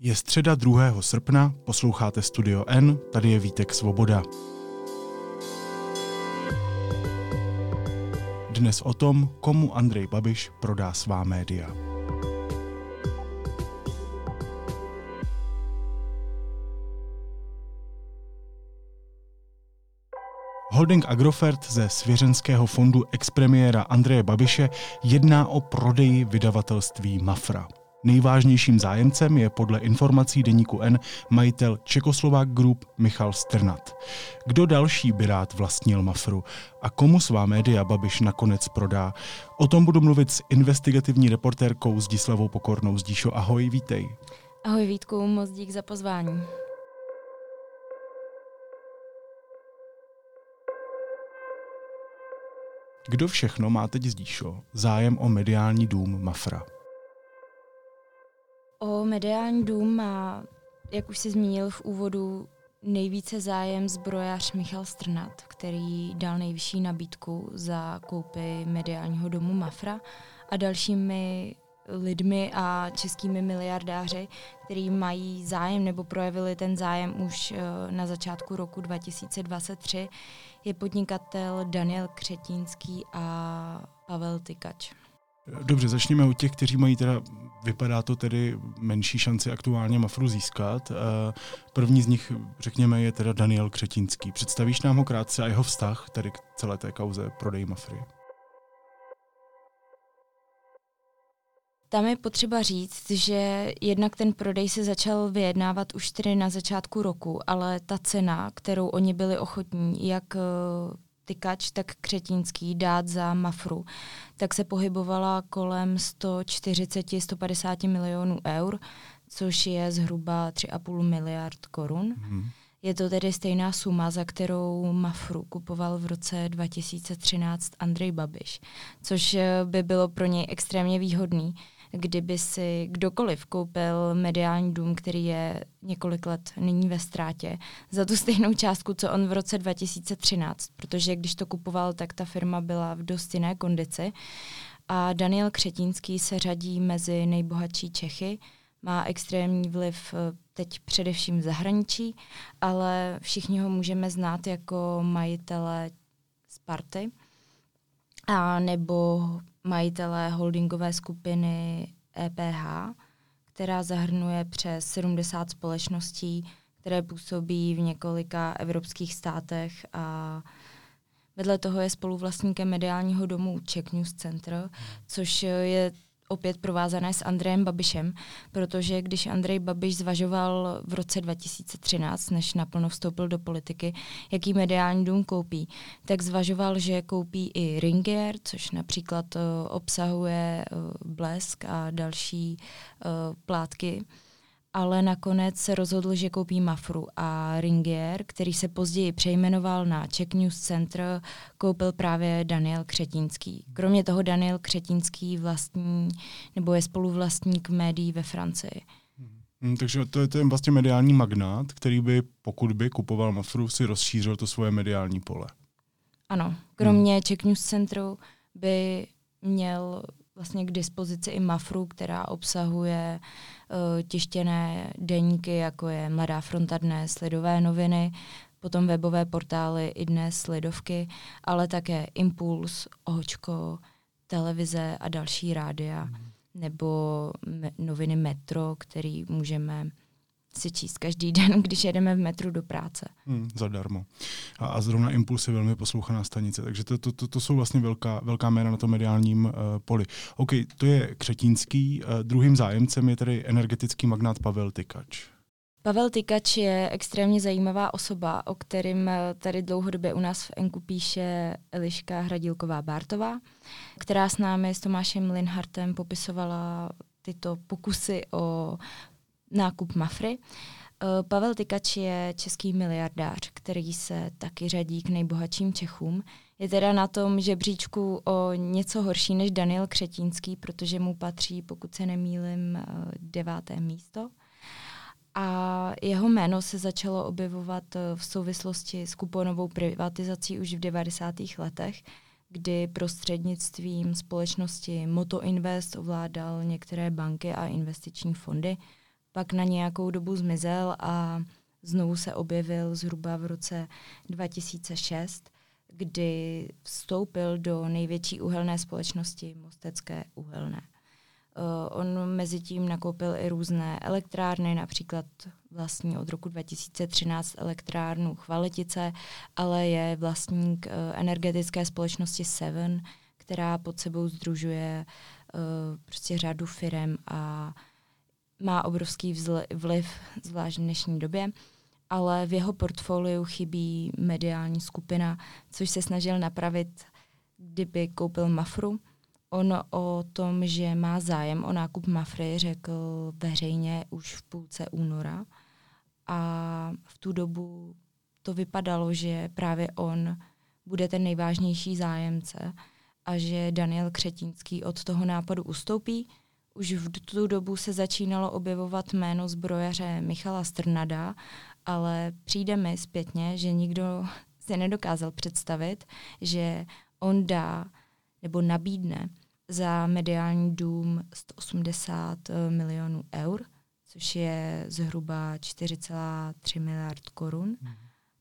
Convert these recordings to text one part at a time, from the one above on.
Je středa 2. srpna, posloucháte Studio N, tady je Vítek Svoboda. Dnes o tom, komu Andrej Babiš prodá svá média. Holding Agrofert ze svěřenského fondu expremiéra Andreje Babiše jedná o prodeji vydavatelství Mafra. Nejvážnějším zájemcem je podle informací deníku N majitel Čekoslovák Group Michal Strnat. Kdo další by rád vlastnil Mafru a komu svá média Babiš nakonec prodá? O tom budu mluvit s investigativní reportérkou Zdislavou Pokornou. Zdíšo, ahoj, vítej. Ahoj Vítku, moc dík za pozvání. Kdo všechno má teď Zdíšo zájem o mediální dům Mafra? Mediální dům má, jak už si zmínil v úvodu, nejvíce zájem zbrojař Michal Strnat, který dal nejvyšší nabídku za koupy mediálního domu Mafra a dalšími lidmi a českými miliardáři, kteří mají zájem nebo projevili ten zájem už eh, na začátku roku 2023, je podnikatel Daniel Křetínský a Pavel Tykač. Dobře, začněme u těch, kteří mají teda, vypadá to tedy menší šanci aktuálně Mafru získat. Eh, první z nich, řekněme, je teda Daniel Křetínský. Představíš nám ho krátce a jeho vztah tedy k celé té kauze prodej Mafry? Tam je potřeba říct, že jednak ten prodej se začal vyjednávat už tedy na začátku roku, ale ta cena, kterou oni byli ochotní, jak eh, Tykač, tak Křetínský dát za Mafru, tak se pohybovala kolem 140-150 milionů eur, což je zhruba 3,5 miliard korun. Hmm. Je to tedy stejná suma, za kterou Mafru kupoval v roce 2013 Andrej Babiš, což by bylo pro něj extrémně výhodný, kdyby si kdokoliv koupil mediální dům, který je několik let nyní ve ztrátě, za tu stejnou částku, co on v roce 2013, protože když to kupoval, tak ta firma byla v dost jiné kondici. A Daniel Křetínský se řadí mezi nejbohatší Čechy, má extrémní vliv eh, teď především v zahraničí, ale všichni ho můžeme znát jako majitele Sparty a nebo majitelé holdingové skupiny EPH, která zahrnuje přes 70 společností, které působí v několika evropských státech a vedle toho je spoluvlastníkem mediálního domu Czech News Center, což je opět provázané s Andrejem Babišem, protože když Andrej Babiš zvažoval v roce 2013, než naplno vstoupil do politiky, jaký mediální dům koupí, tak zvažoval, že koupí i Ringier, což například uh, obsahuje uh, Blesk a další uh, plátky ale nakonec se rozhodl, že koupí Mafru a Ringier, který se později přejmenoval na Czech News Center, koupil právě Daniel Křetínský. Kromě toho Daniel Křetínský vlastní, nebo je spoluvlastník médií ve Francii. Hmm, takže to je ten vlastně mediální magnát, který by, pokud by kupoval Mafru, si rozšířil to svoje mediální pole. Ano, kromě hmm. Czech News Centru by měl vlastně k dispozici i Mafru, která obsahuje uh, tištěné deníky, jako je Mladá fronta dnes, Lidové noviny, potom webové portály i dnes Lidovky, ale také Impuls, Ohočko, televize a další rádia, mm. nebo me- noviny Metro, který můžeme si číst každý den, když jedeme v metru do práce. Hmm, zadarmo. A, a zrovna Impuls je velmi poslouchaná stanice, takže to, to, to, to jsou vlastně velká, velká jména na tom mediálním uh, poli. OK, to je Křetínský. Uh, druhým zájemcem je tedy energetický magnát Pavel Tykač. Pavel Tykač je extrémně zajímavá osoba, o kterým eh, tady dlouhodobě u nás v Enku píše Eliška Hradilková Bártová, která s námi s Tomášem Linhartem popisovala tyto pokusy o nákup Mafry. Eh, Pavel Tykač je český miliardář, který se taky řadí k nejbohatším Čechům. Je teda na tom žebříčku o něco horší než Daniel Křetínský, protože mu patří, pokud se nemýlim, eh, deváté místo. A jeho jméno se začalo objevovat eh, v souvislosti s kuponovou privatizací už v 90. letech, kdy prostřednictvím společnosti Moto Invest ovládal některé banky a investiční fondy – pak na nějakou dobu zmizel a znovu se objevil zhruba v roce 2006, kdy vstoupil do největší uhelné společnosti Mostecké uhelné. Uh, on mezi tím nakoupil i různé elektrárny, například vlastní od roku 2013 elektrárnu Chvaletice, ale je vlastník uh, energetické společnosti Seven, která pod sebou združuje uh, prostě řadu firem a má obrovský vliv, zvlášť v dnešní době, ale v jeho portfoliu chybí mediální skupina, což se snažil napravit, kdyby koupil Mafru. On o tom, že má zájem o nákup Mafry, řekl veřejně už v půlce února. A v tu dobu to vypadalo, že právě on bude ten nejvážnější zájemce a že Daniel Křetínský od toho nápadu ustoupí, už v tu dobu se začínalo objevovat jméno zbrojaře Michala Strnada, ale přijde mi zpětně, že nikdo si nedokázal představit, že on dá nebo nabídne za mediální dům 180 eh, milionů eur, což je zhruba 4,3 miliard korun, hmm.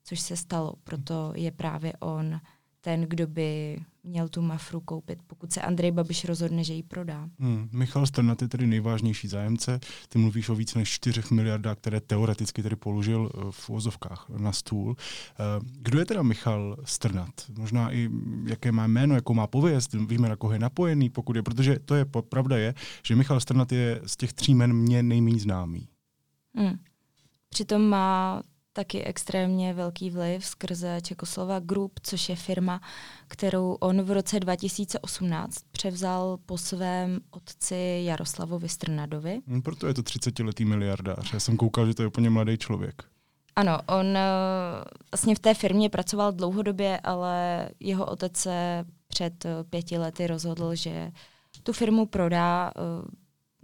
což se stalo, proto je právě on ten, kdo by měl tu mafru koupit, pokud se Andrej Babiš rozhodne, že ji prodá. Hmm. Michal Strnat je tedy nejvážnější zájemce. Ty mluvíš o více než 4 miliardách, které teoreticky tedy položil eh, v úvozovkách na stůl. Eh, kdo je teda Michal Strnat? Možná i jaké má jméno, jakou má pověst, víme, na koho je napojený, pokud je, protože to je, pravda je, že Michal Strnat je z těch tří jmen mě nejméně známý. Hmm. Přitom má taky extrémně velký vliv skrze Čekoslova Group, což je firma, kterou on v roce 2018 převzal po svém otci Jaroslavovi Strnadovi. Hmm, proto je to 30-letý miliardář. Já jsem koukal, že to je úplně mladý člověk. Ano, on uh, vlastně v té firmě pracoval dlouhodobě, ale jeho otec se před uh, pěti lety rozhodl, že tu firmu prodá. Uh,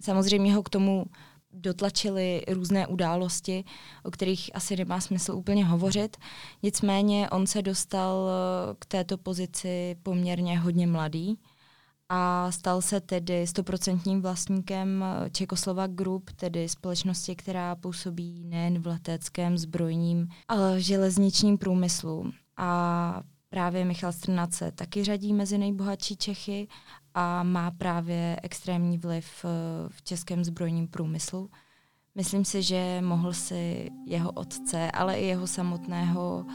samozřejmě ho k tomu dotlačily různé události, o kterých asi nemá smysl úplně hovořit. Nicméně on se dostal eh, k této pozici poměrně hodně mladý a stal se tedy stoprocentním vlastníkem eh, Čekoslovak Group, tedy společnosti, která působí nejen v leteckém zbrojním, ale v železničním průmyslu. A právě Michal Strnat se taky řadí mezi nejbohatší Čechy a má právě extrémní vliv eh, v českém zbrojním průmyslu. Myslím si, že mohl si jeho otce, ale i jeho samotného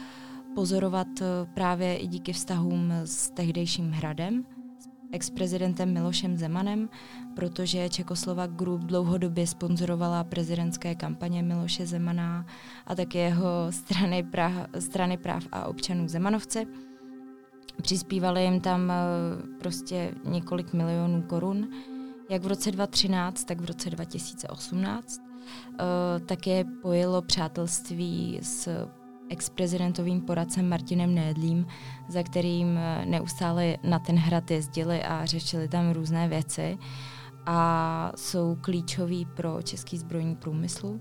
pozorovat eh, právě i díky vztahům s tehdejším hradem, s ex-prezidentem Milošem Zemanem, protože Čekoslovak Group dlouhodobě sponzorovala prezidentské kampaně Miloše Zemana a také jeho strany, strany práv a občanů Zemanovce. Přispívali jim tam eh, prostě několik milionů korun, jak v roce 2013, tak v roce 2018. Eh, také pojilo přátelství s ex-prezidentovým poradcem Martinem Nédlím, za kterým eh, neustále na ten hrad jezdili a řešili tam různé věci a jsou klíčoví pro český zbrojní průmysl.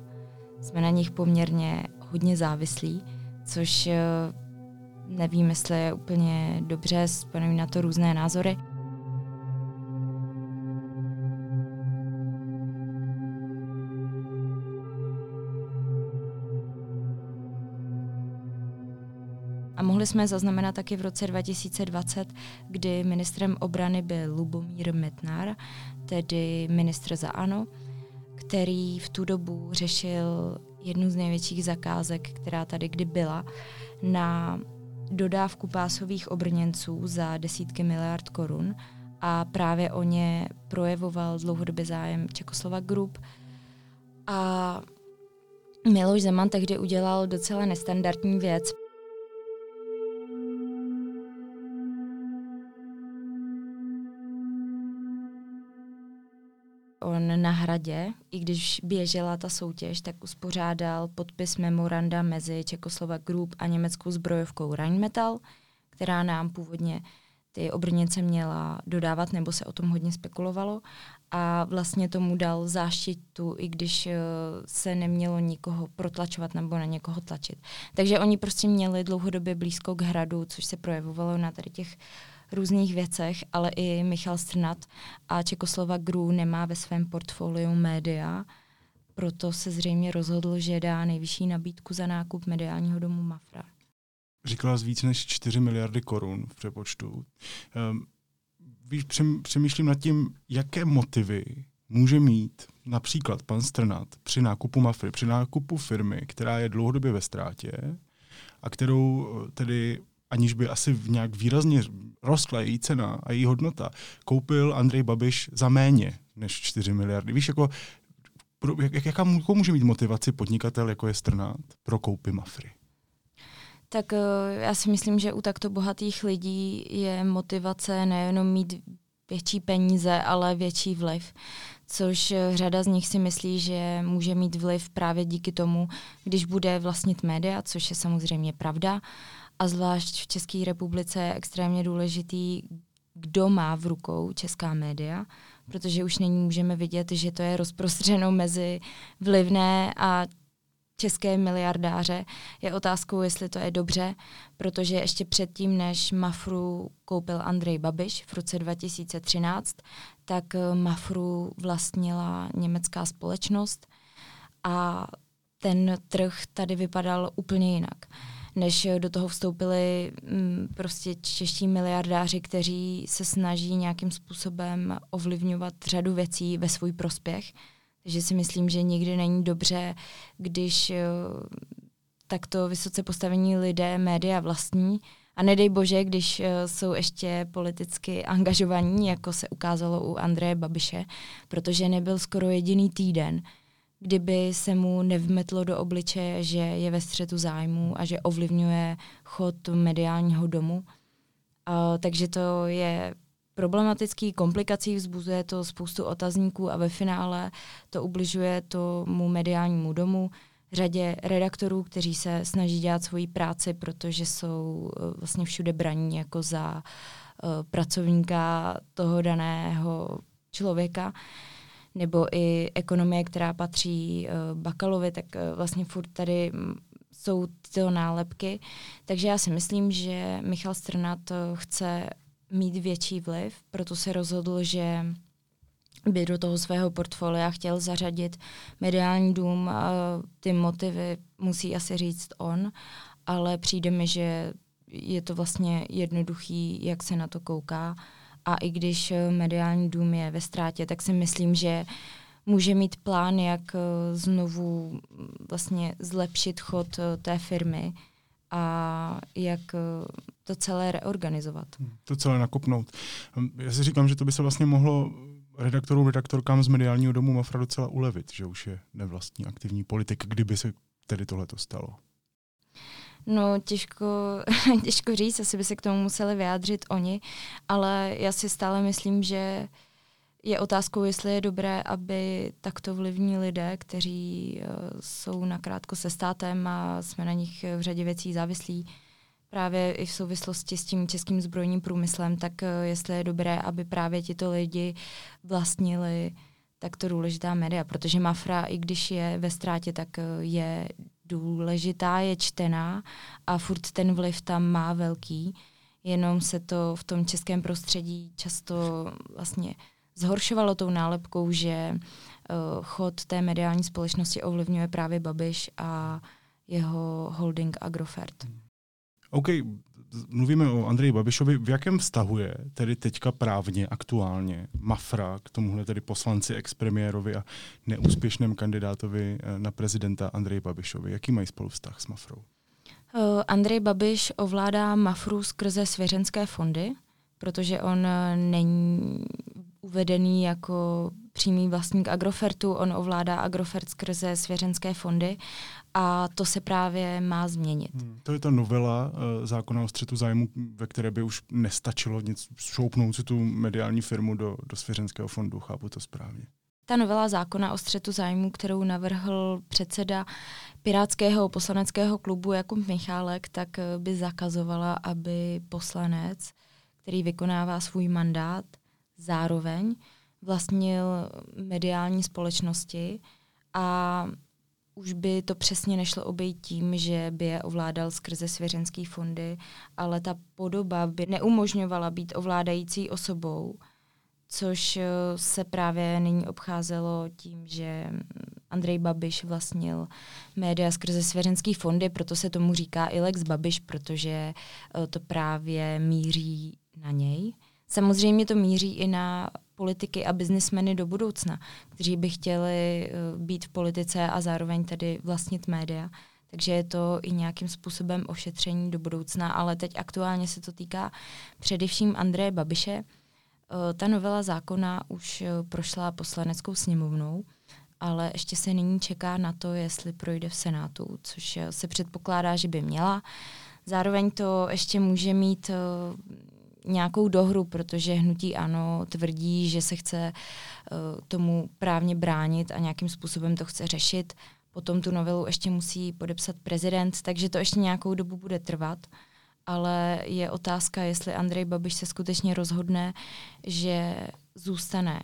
Jsme na nich poměrně hodně závislí, což nevím, jestli je úplně dobře, panují na to různé názory. A mohli jsme zaznamenat taky v roce 2020, kdy ministrem obrany byl Lubomír Metnar, tedy ministr za ANO, který v tu dobu řešil jednu z největších zakázek, která tady kdy byla, na dodávku pásových obrněnců za desítky miliard korun a právě o ně projevoval dlouhodobě zájem Čekoslova Group. A Miloš Zeman tehdy udělal docela nestandardní věc. On na hradě, i když běžela ta soutěž, tak uspořádal podpis memoranda mezi Čekoslovak Group a německou zbrojovkou Rheinmetall, která nám původně ty obrněnce měla dodávat, nebo se o tom hodně spekulovalo. A vlastně tomu dal záštitu, i když uh, se nemělo nikoho protlačovat nebo na někoho tlačit. Takže oni prostě měli dlouhodobě blízko k hradu, což se projevovalo na tady těch uh, různých věcech, ale i Michal Strnat a Čekoslova Gru nemá ve svém portfoliu média, proto se zřejmě rozhodl, že dá nejvyšší nabídku za nákup mediálního domu Mafra. Říkala z víc než 4 miliardy korun v přepočtu. Um, víš, přemýšlím nad tím, jaké motivy může mít například pan Strnat při nákupu Mafry, při nákupu firmy, která je dlouhodobě ve ztrátě a kterou eh, tedy aniž by asi nějak výrazně rostla její cena a její hodnota, koupil Andrej Babiš za méně než 4 miliardy. Víš, jako, jak, jaká může mít motivaci podnikatel, jako je Strnát, pro koupy Mafry? Tak eh, já si myslím, že u takto bohatých lidí je motivace nejenom mít větší peníze, ale větší vliv. Což eh, řada z nich si myslí, že může mít vliv právě díky tomu, když bude vlastnit média, což je samozřejmě pravda. A zvlášť v České republice je extrémně důležitý, kdo má v rukou česká média, protože už nyní můžeme vidět, že to je rozprostřeno mezi vlivné a české miliardáře. Je otázkou, jestli to je dobře, protože ještě předtím, než Mafru koupil Andrej Babiš v roce 2013, tak eh, Mafru vlastnila německá společnost a ten trh tady vypadal úplně jinak než do toho vstoupili mm, prostě čeští miliardáři, kteří se snaží nějakým způsobem ovlivňovat řadu věcí ve svůj prospěch. Takže si myslím, že nikdy není dobře, když eh, takto vysoce postavení lidé média vlastní. A nedej bože, když eh, jsou ještě politicky angažovaní, jako se ukázalo u Andreje Babiše, protože nebyl skoro jediný týden, kdyby se mu nevmetlo do obličeje, že je ve střetu zájmu a že ovlivňuje chod mediálního domu. Uh, takže to je problematický, komplikací, vzbuzuje to spoustu otazníků a ve finále to ubližuje tomu mediálnímu domu, řadě redaktorů, kteří se snaží dělat svoji práci, protože jsou uh, vlastně všude braní jako za uh, pracovníka toho daného člověka. Uh, nebo i ekonomie, která patří uh, Bakalovi, tak uh, vlastně furt tady jsou tyto nálepky. Takže já si myslím, že Michal Strnat uh, chce mít větší vliv, proto se rozhodl, že by do toho svého portfolia chtěl zařadit mediální dům. Ty motivy musí asi říct on, ale přijde mi, že je to vlastně jednoduchý, jak se na to kouká a i když eh, mediální dům je ve ztrátě, tak si myslím, že může mít plán, jak eh, znovu mm, vlastně zlepšit chod eh, té firmy a jak to celé reorganizovat. Hmm, to celé nakopnout. Hm, já si říkám, že to by se vlastně mohlo redaktorům, redaktorkám z mediálního domu Mafra docela ulevit, že už je nevlastní aktivní politik, kdyby se tedy tohle to stalo. No, těžko, těžko říct, asi by se k tomu museli vyjádřit oni, ale já si stále myslím, že je otázkou, jestli je dobré, aby takto vlivní lidé, kteří uh, jsou nakrátko se státem a jsme na nich v řadě věcí závislí, právě i v souvislosti s tím českým zbrojním průmyslem, tak uh, jestli je dobré, aby právě tito lidi vlastnili takto důležitá média, protože Mafra, i když je ve ztrátě, tak uh, je důležitá, je čtená a furt ten vliv tam má velký, jenom se to v tom českém prostředí často vlastně zhoršovalo tou nálepkou, že uh, chod té mediální společnosti ovlivňuje právě Babiš a jeho holding Agrofert. OK, mluvíme o Andreji Babišovi, v jakém vztahu je tedy teďka právně, aktuálně Mafra k tomuhle tedy poslanci, expremiérovi a neúspěšném kandidátovi eh, na prezidenta Andreji Babišovi? Jaký mají spolu vztah s Mafrou? Uh, Andrej Babiš ovládá Mafru skrze svěřenské fondy, protože on eh, není uvedený jako přímý vlastník Agrofertu, on ovládá Agrofert skrze svěřenské fondy a to se právě má změnit. Hmm, to je ta novela uh, zákona o střetu zájmu, ve které by už nestačilo nic šoupnout si tu mediální firmu do, do svěřenského fondu, chápu to správně. Ta novela zákona o střetu zájmu, kterou navrhl předseda Pirátského poslaneckého klubu Jakub Michálek, tak eh, by zakazovala, aby poslanec, který vykonává svůj mandát, zároveň vlastnil mediální společnosti a už by to přesně nešlo obejít tím, že by je ovládal skrze svěřenský fondy, ale ta podoba by neumožňovala být ovládající osobou, což eh, se právě nyní obcházelo tím, že Andrej Babiš vlastnil média skrze svěřenský fondy, proto se tomu říká i Lex Babiš, protože uh, to právě míří na něj. Samozřejmě to míří i na politiky a biznismeny do budoucna, kteří by chtěli uh, být v politice a zároveň tedy vlastnit média. Takže je to i nějakým způsobem ošetření do budoucna, ale teď aktuálně se to týká především Andreje Babiše. Uh, ta novela zákona už uh, prošla poslaneckou sněmovnou, ale ještě se nyní čeká na to, jestli projde v Senátu, což se předpokládá, že by měla. Zároveň to ještě může mít nějakou dohru, protože hnutí ano tvrdí, že se chce uh, tomu právně bránit a nějakým způsobem to chce řešit. Potom tu novelu ještě musí podepsat prezident, takže to ještě nějakou dobu bude trvat. Ale je otázka, jestli Andrej Babiš se skutečně rozhodne, že zůstane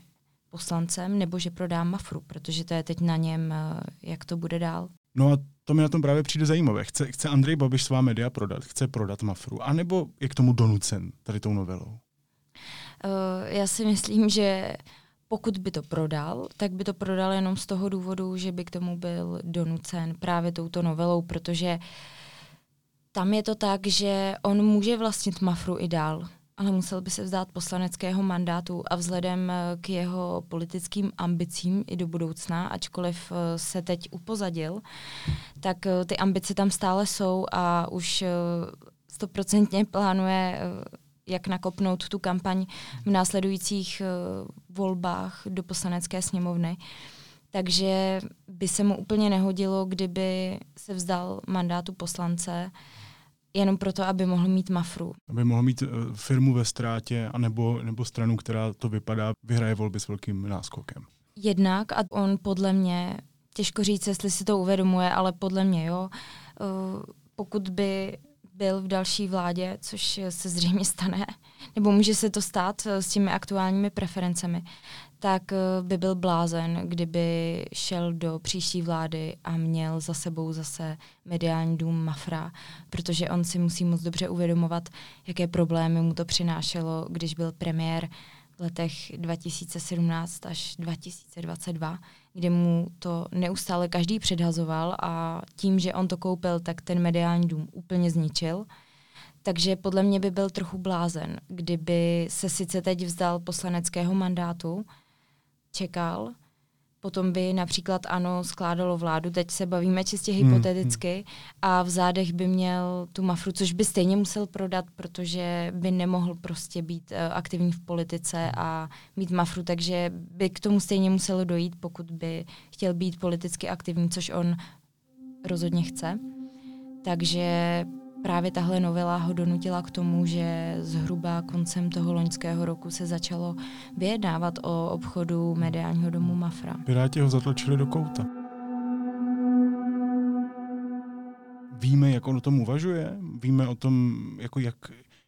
poslancem nebo že prodá Mafru, protože to je teď na něm, eh, jak to bude dál. No a to mi na tom právě přijde zajímavé. Chce, chce Andrej Babiš svá média prodat, chce prodat Mafru, anebo je k tomu donucen tady tou novelou? Uh, já si myslím, že pokud by to prodal, tak by to prodal jenom z toho důvodu, že by k tomu byl donucen právě touto novelou, protože tam je to tak, že on může vlastnit Mafru i dál ale musel by se vzdát poslaneckého mandátu a vzhledem eh, k jeho politickým ambicím i do budoucna, ačkoliv eh, se teď upozadil, tak eh, ty ambice tam stále jsou a už stoprocentně plánuje jak nakopnout tu kampaň v následujících volbách do poslanecké sněmovny. Takže by se mu úplně nehodilo, kdyby se vzdal mandátu poslance jenom proto, aby mohl mít mafru. Aby mohl mít uh, firmu ve ztrátě, anebo, nebo stranu, která to vypadá, vyhraje volby s velkým náskokem. Jednak a on podle mě, těžko říct, jestli si to uvědomuje, ale podle mě jo, uh, pokud by byl v další vládě, což se zřejmě stane, nebo může se to stát s těmi aktuálními preferencemi, tak eh, by byl blázen, kdyby šel do příští vlády a měl za sebou zase mediální dům Mafra, protože on si musí moc dobře uvědomovat, jaké problémy mu to přinášelo, když byl premiér v letech 2017 až 2022, kde mu to neustále každý předhazoval a tím, že on to koupil, tak ten mediální dům úplně zničil. Takže podle mě by byl trochu blázen, kdyby se sice teď vzdal poslaneckého mandátu, čekal, potom by například ano skládalo vládu, teď se bavíme čistě hmm, hypoteticky hmm. a v zádech by měl tu mafru, což by stejně musel prodat, protože by nemohl prostě být uh, aktivní v politice a mít mafru, takže by k tomu stejně muselo dojít, pokud by chtěl být politicky aktivní, což on rozhodně chce. Takže právě tahle novela ho donutila k tomu, že zhruba koncem toho loňského roku se začalo vyjednávat o obchodu mediálního domu Mafra. Piráti ho zatlačili do kouta. Víme, jak on o tom uvažuje? Víme o tom, jako jak,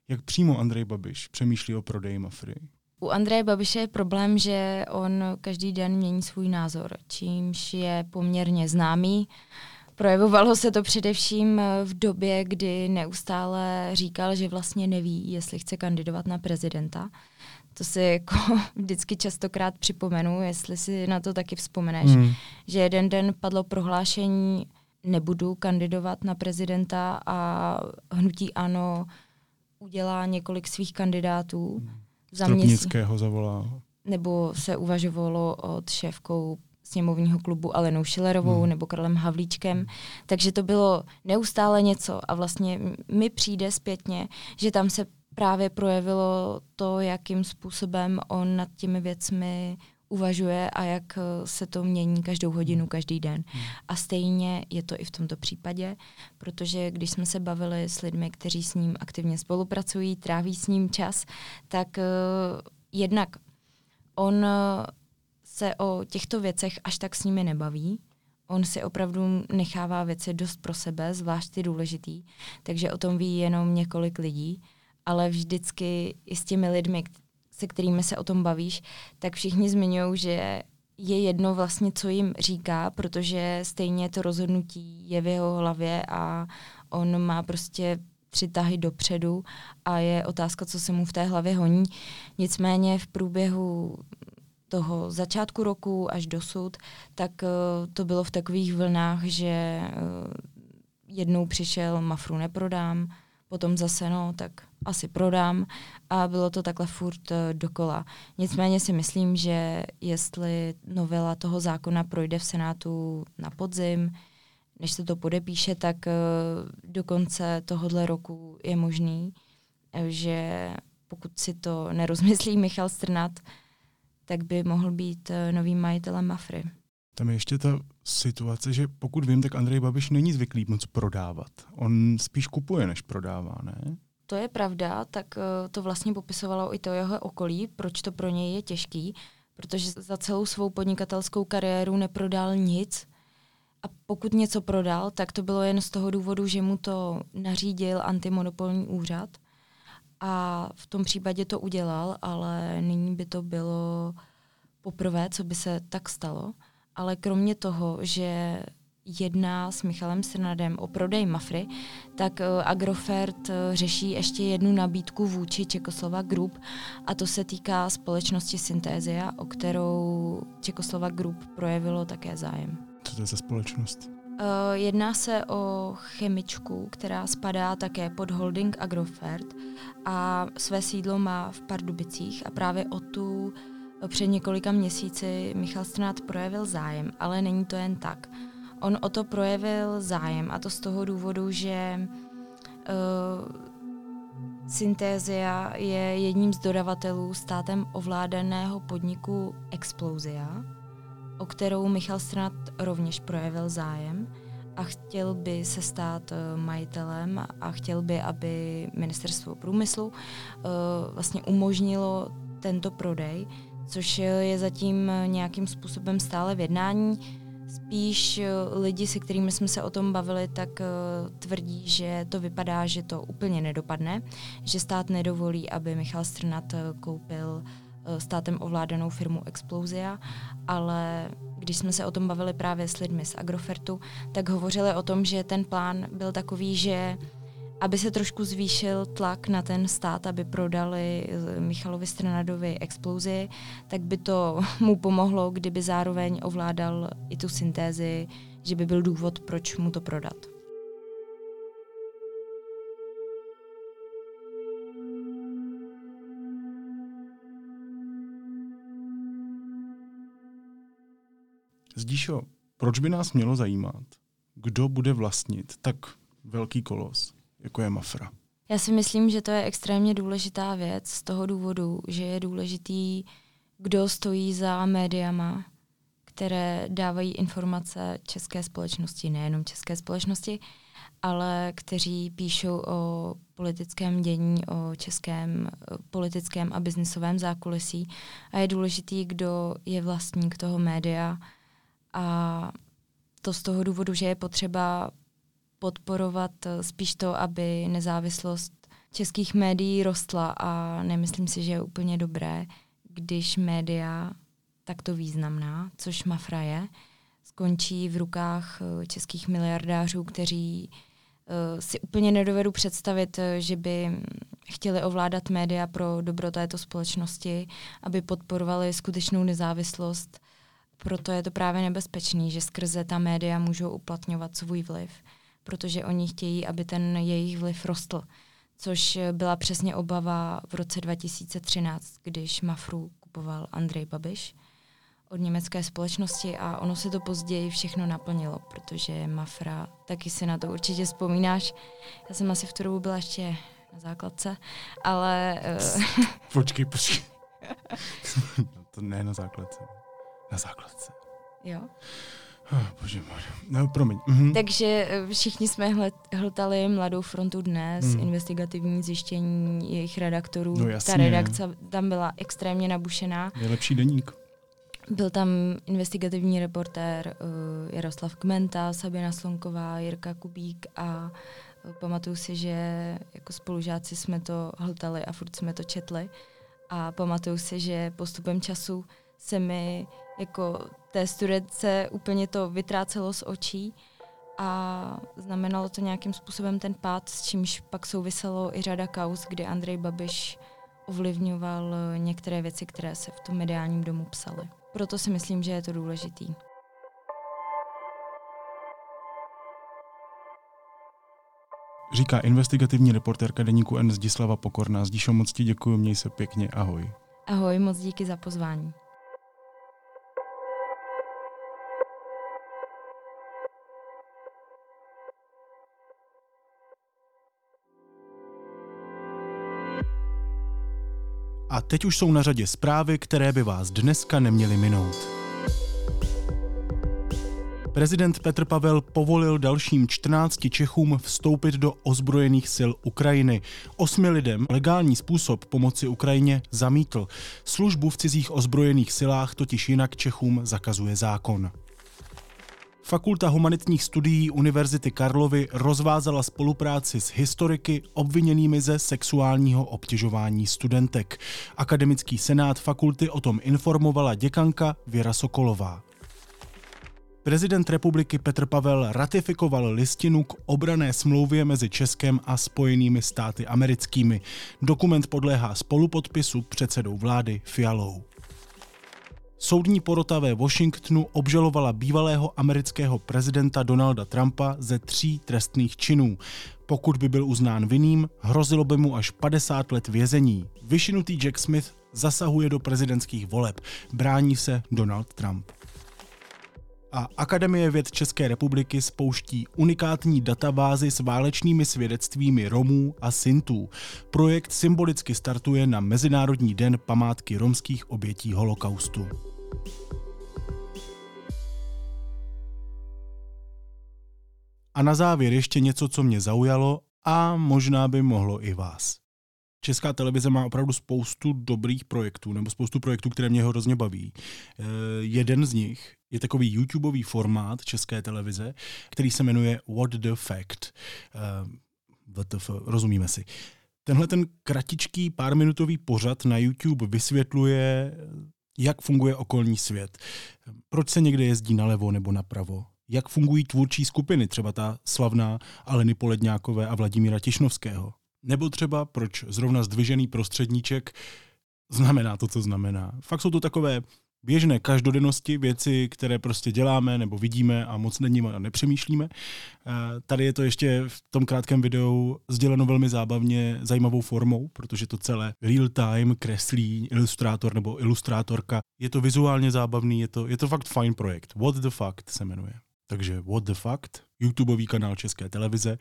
jak přímo Andrej Babiš přemýšlí o prodeji Mafry? U Andreje Babiše je problém, že on každý den mění svůj názor, čímž je poměrně známý. Projevovalo se to především eh, v době, kdy neustále říkal, že vlastně neví, jestli chce kandidovat na prezidenta. To si jako vždycky častokrát připomenu, jestli si na to taky vzpomeneš, hmm. že jeden den padlo prohlášení, nebudu kandidovat na prezidenta a hnutí ANO udělá několik svých kandidátů. Za Stropnického zavolá. Nebo se uvažovalo od šéfkou sněmovního klubu Alenou Šilerovou hmm. nebo Karlem Havlíčkem. Hmm. Takže to bylo neustále něco a vlastně mi přijde zpětně, že tam se právě projevilo to, jakým způsobem on nad těmi věcmi uvažuje a jak eh, se to mění každou hodinu, hmm. každý den. Hmm. A stejně je to i v tomto případě, protože když jsme se bavili s lidmi, kteří s ním aktivně spolupracují, tráví s ním čas, tak uh, jednak on uh, se o těchto věcech až tak s nimi nebaví. On si opravdu nechává věci dost pro sebe, zvlášť ty důležitý, takže o tom ví jenom několik lidí, ale vždycky i s těmi lidmi, se kterými se o tom bavíš, tak všichni zmiňují, že je jedno vlastně, co jim říká, protože stejně to rozhodnutí je v jeho hlavě a on má prostě tři tahy dopředu a je otázka, co se mu v té hlavě honí. Nicméně v průběhu toho začátku roku až dosud, tak uh, to bylo v takových vlnách, že uh, jednou přišel Mafru neprodám, potom zase no, tak asi prodám a bylo to takhle furt uh, dokola. Nicméně si myslím, že jestli novela toho zákona projde v Senátu na podzim, než se to podepíše, tak uh, do konce tohohle roku je možný, že pokud si to nerozmyslí Michal Strnat, tak by mohl být uh, novým majitelem Mafry. Tam je ještě ta situace, že pokud vím, tak Andrej Babiš není zvyklý moc prodávat. On spíš kupuje, než prodává, ne? To je pravda, tak uh, to vlastně popisovalo i to jeho okolí, proč to pro něj je těžký, protože za celou svou podnikatelskou kariéru neprodal nic a pokud něco prodal, tak to bylo jen z toho důvodu, že mu to nařídil antimonopolní úřad a v tom případě to udělal, ale nyní by to bylo poprvé, co by se tak stalo. Ale kromě toho, že jedná s Michalem Srnadem o prodej Mafry, tak uh, Agrofert uh, řeší ještě jednu nabídku vůči Čekoslova Group a to se týká společnosti Synthesia, o kterou Čekoslova Group projevilo také zájem. Co to je za společnost? Uh, jedná se o chemičku, která spadá také pod holding Agrofert a své sídlo má v Pardubicích a právě o tu před několika měsíci Michal Strnát projevil zájem, ale není to jen tak. On o to projevil zájem a to z toho důvodu, že uh, Syntézia je jedním z dodavatelů státem ovládaného podniku Explozia, o kterou Michal Stranat rovněž projevil zájem a chtěl by se stát uh, majitelem a chtěl by, aby ministerstvo průmyslu uh, vlastně umožnilo tento prodej, což je zatím nějakým způsobem stále v jednání. Spíš eh, lidi, se kterými jsme se o tom bavili, tak tvrdí, že to vypadá, že to úplně nedopadne, že stát nedovolí, aby Michal Strnat koupil uh, státem ovládanou firmu Explozia, ale když jsme se o tom bavili právě s lidmi z Agrofertu, tak hovořili o tom, že ten plán byl takový, že aby se trošku zvýšil tlak na ten stát, aby prodali eh, Michalovi Stranadovi explozi, tak by to mu pomohlo, kdyby zároveň ovládal i tu syntézi, že by byl důvod, proč mu to prodat. Zdíšo, proč by nás mělo zajímat, kdo bude vlastnit tak velký kolos? jako je Mafra? Já si myslím, že to je extrémně důležitá věc z toho důvodu, že je důležitý, kdo stojí za médiama, které dávají informace české společnosti, nejenom české společnosti, ale kteří píšou o politickém dění, o českém politickém a biznisovém zákulisí. A je důležitý, kdo je vlastník toho média. A to z toho důvodu, že je potřeba podporovat eh, spíš to, aby nezávislost českých médií rostla a nemyslím si, že je úplně dobré, když média takto významná, což Mafra je, skončí v rukách eh, českých miliardářů, kteří uh, si úplně nedovedu představit, že by chtěli ovládat média pro dobro této společnosti, aby podporovali skutečnou nezávislost. Proto je to právě nebezpečný, že skrze ta média můžou uplatňovat svůj vliv protože oni chtějí, aby ten jejich vliv rostl. Což byla přesně obava v roce 2013, když Mafru kupoval Andrej Babiš od německé společnosti a ono se to později všechno naplnilo, protože Mafra, taky si na to určitě vzpomínáš. Já jsem asi v tu dobu byla ještě na základce, ale... Uh... Počkej, počkej. to ne na základce. Na základce. Jo. Oh, bože, bože. No, promiň. Mhm. Takže eh, všichni jsme hltali Mladou frontu dnes, mhm. investigativní zjištění jejich redaktorů. No, jasně. Ta redakce tam byla extrémně nabušená. Je lepší deník. Byl tam investigativní reportér uh, Jaroslav Kmenta, Sabina Slonková, Jirka Kubík a uh, pamatuju si, že jako spolužáci jsme to hltali a furt jsme to četli. A pamatuju si, že postupem času se mi jako té studence úplně to vytrácelo z očí a znamenalo to nějakým způsobem ten pád, s čímž pak souviselo i řada kaus, kdy Andrej Babiš ovlivňoval některé věci, které se v tom mediálním domu psaly. Proto si myslím, že je to důležitý. Říká investigativní reportérka deníku N Zdislava Pokorná. Zdíšo, moc ti děkuji, měj se pěkně, ahoj. Ahoj, moc díky za pozvání. A teď už jsou na řadě zprávy, které by vás dneska neměly minout. Prezident Petr Pavel povolil dalším 14 Čechům vstoupit do ozbrojených sil Ukrajiny. Osmi lidem legální způsob pomoci Ukrajině zamítl. Službu v cizích ozbrojených silách totiž jinak Čechům zakazuje zákon. Fakulta humanitních studií Univerzity Karlovy rozvázala spolupráci s historiky obviněnými ze sexuálního obtěžování studentek. Akademický senát fakulty o tom informovala děkanka Věra Sokolová. Prezident republiky Petr Pavel ratifikoval listinu k obrané smlouvě mezi Českem a Spojenými státy americkými. Dokument podléhá spolupodpisu předsedou vlády Fialou. Soudní porota ve Washingtonu obžalovala bývalého amerického prezidenta Donalda Trumpa ze tří trestných činů. Pokud by byl uznán vinným, hrozilo by mu až 50 let vězení. Vyšinutý Jack Smith zasahuje do prezidentských voleb. Brání se Donald Trump a Akademie věd České republiky spouští unikátní databázy s válečnými svědectvími Romů a Sintů. Projekt symbolicky startuje na Mezinárodní den památky romských obětí holokaustu. A na závěr ještě něco, co mě zaujalo a možná by mohlo i vás. Česká televize má opravdu spoustu dobrých projektů, nebo spoustu projektů, které mě hrozně baví. E, jeden z nich je takový YouTubeový formát České televize, který se jmenuje What the Fact. E, WTF, rozumíme si. Tenhle ten kratičký párminutový pořad na YouTube vysvětluje, jak funguje okolní svět. Proč se někde jezdí nalevo nebo napravo? Jak fungují tvůrčí skupiny, třeba ta slavná Aleny Poledňákové a Vladimíra Tišnovského? Nebo třeba proč zrovna zdvižený prostředníček znamená to, co znamená. Fakt jsou to takové běžné každodennosti, věci, které prostě děláme nebo vidíme a moc není a nepřemýšlíme. Eh, tady je to ještě v tom krátkém videu sděleno velmi zábavně, zajímavou formou, protože to celé real time kreslí ilustrátor nebo ilustrátorka. Je to vizuálně zábavný, je to, je to fakt fajn projekt. What the Fact se jmenuje. Takže What the Fact, YouTubeový kanál České televize,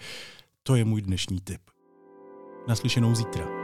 to je můj dnešní tip. Naslyšenou zítra.